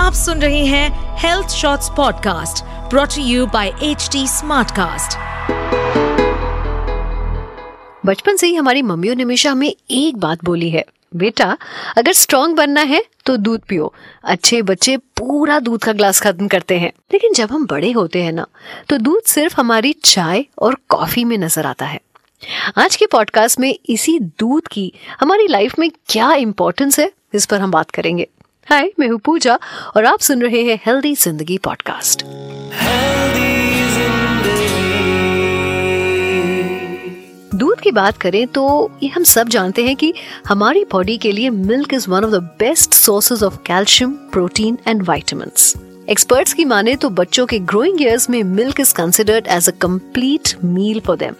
आप सुन रहे हैं health shorts podcast brought you by H Smartcast बचपन से ही हमारी मम्मियों ने हमेशा हमें एक बात बोली है, बेटा, अगर स्ट्रांग बनना है तो दूध पियो। अच्छे बच्चे पूरा दूध का ग्लास खत्म करते हैं। लेकिन जब हम बड़े होते हैं ना तो दूध सिर्फ़ हमारी चाय और कॉफ़ी में नज़र आता है। आज के पॉडकास्ट में इसी दूध की हमारी लाइफ में क्या इंपॉर्टेंस है, इस पर हम बात करेंगे। हाय, मैं हूँ पूजा और आप सुन रहे हैं हेल्दी ज़िंदगी पॉडकास्ट दूध की बात करें तो ये हम सब जानते हैं कि हमारी बॉडी के लिए milk is one of the best sources of calcium protein and vitamin experts की माने तो बच्चों के ग्रोइंग ईयर्स में milk is considered as a complete meal for them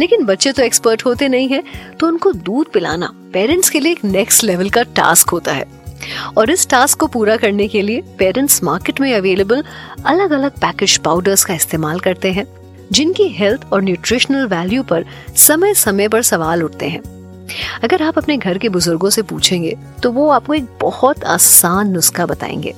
लेकिन बच्चे तो एक्सपर्ट होते नहीं हैं तो उनको दूध पिलाना पेरेंट्स के लिए एक नेक्स्ट लेवल का टास्क होता है। और इस टास्क को पूरा करने के लिए पेरेंट्स मार्केट में अवेलेबल अलग अलग पैकेज पाउडर्स का इस्तेमाल करते हैं, जिनकी हेल्थ और न्यूट्रिशनल वैल्यू पर समय समय पर सवाल उठते हैं। अगर आप अपने घर के बुज़ुर्गों से पूछेंगे तो वो आपको एक बहुत आसान नुस्खा बताएँगे।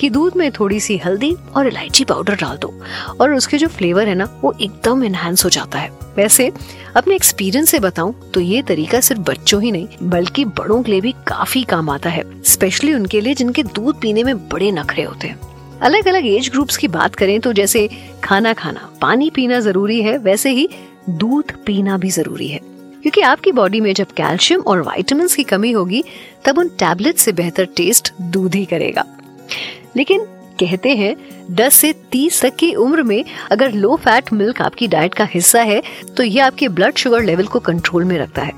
कि दूध में थोड़ी सी हल्दी और इलायची पाउडर डाल दो। और उसके जो फ्लेवर है ना, वो एकदम एनहांस हो जाता है। वैसे, अपने एक्सपीरियंस से बताऊँ तो ये तरीका सिर्फ़ बच्चों ही नहीं, बल्कि बड़ों के लिए भी काफ़ी काम आता है स्पेशली उनके लिए जिनके दूध पीने में बड़े नखरे होते हैं। अलग अलग एज ग्रुप्स की बात करें तो जैसे खाना खाना, पानी पीना ज़रूरी है, वैसे ही दूध पीना भी ज़रूरी है। क्योंकि आपकी बॉडी में जब कैल्शियम और वाइटामिन की कमी होगी, तब उन टैबलेट से बेहतर टेस्ट दूध ही करेगा। लेकिन कहते हैं 10 से 30 तक की उम्र में अगर लो फैट मिल्क आपकी डाइट का हिस्सा है तो ये आपके ब्लड शुगर लेवल को कंट्रोल में रखता है।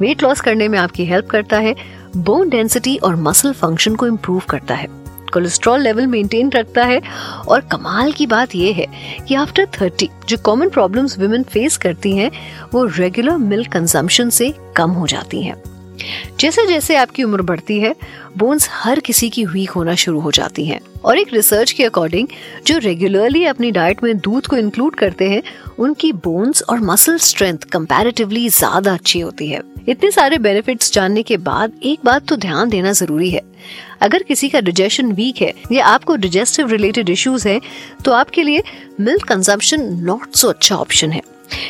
वेट लॉस करने में आपकी हेल्प करता है बोन डेंसिटी और मसल फ़ंक्शन को इम्प्रूव करता है। कोलेस्ट्रॉल लेवल मेंटेन रखता है और कमाल की बात यह है कि आफ्टर थर्टी जो कॉमन प्रॉब्लम्स वुमेन फेस करती हैं, वो रेगुलर मिल्क कंजम्पशन से कम हो जाती हैं। जैसे जैसे आपकी उम्र बढ़ती है बोन्स हर किसी की वीक होना शुरू हो जाती हैं। और एक रिसर्च के अकॉर्डिंग जो रेगुलरली अपनी डाइट में दूध को इंक्लूड करते हैं, उनकी बोन्स और मसल स्ट्रेंथ कंपैरेटिवली ज़्यादा अच्छी होती है। इतने सारे बेनिफिट्स जानने के बाद एक बात तो ध्यान देना ज़रूरी है। अगर किसी का डिजेशन वीक है, या आपको डिजेस्टिव रिलेटेड इश्यूज़ है तो आपके लिए मिल्क कंजम्पशन नॉट सो अच्छा ऑप्शन है।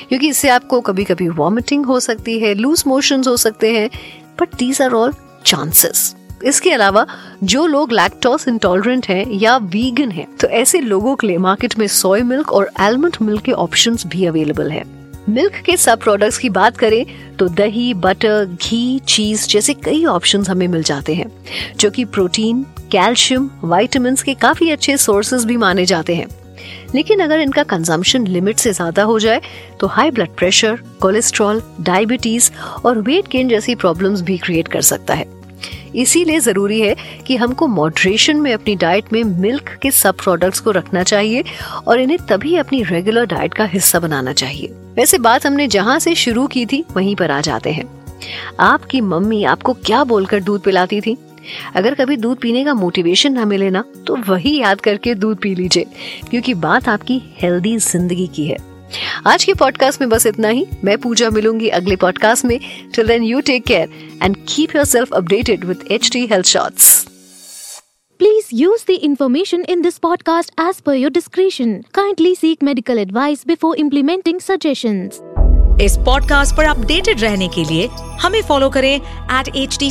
क्योंकि इससे आपको कभी कभी वॉमिटिंग हो सकती है लूज मोशन हो सकते हैं but these are all chances इसके अलावा, जो लोग लैक्टोस इंटॉलरेंट हैं या वीगन हैं तो ऐसे लोगों के लिए मार्केट में सोय मिल्क और एलमंड मिल्क के ऑप्शंस भी अवेलेबल है। मिल्क के सब प्रोडक्ट्स की बात करें तो दही बटर घी चीज़ जैसे कई ऑप्शंस हमें मिल जाते हैं, जो कि प्रोटीन कैल्शियम वाइटामिन के काफ़ी अच्छे सोर्सेज भी माने जाते हैं। लेकिन अगर इनका कंजम्पशन लिमिट से ज़्यादा हो जाए तो high blood pressure cholesterol diabetes और वेट गेन जैसी प्रॉब्लम्स भी क्रिएट कर सकता है। इसीलिए ज़रूरी है कि हमको मॉडरेशन में अपनी डाइट में मिल्क के सब प्रोडक्ट्स को रखना चाहिए और इन्हें तभी अपनी रेगुलर डाइट का हिस्सा बनाना चाहिए। वैसे बात हमने जहाँ से शुरू की थी, वहीं पर आ जाते हैं। आपकी मम्मी आपको क्या बोलकर दूध पिलाती थी? अगर कभी दूध पीने का मोटिवेशन ना मिले ना तो वही याद करके दूध पी लीजिए क्योंकि बात आपकी हेल्दी ज़िंदगी की है। आज के पॉडकास्ट में बस इतना ही। मैं पूजा मिलूँगी अगले पॉडकास्ट में। Till then you take care and keep yourself updated with HT health shots Please use the information in this podcast as per your discretion. Kindly seek medical advice before implementing suggestions. इस podcast पर updated रहने के लिए हमें follow करें eight H D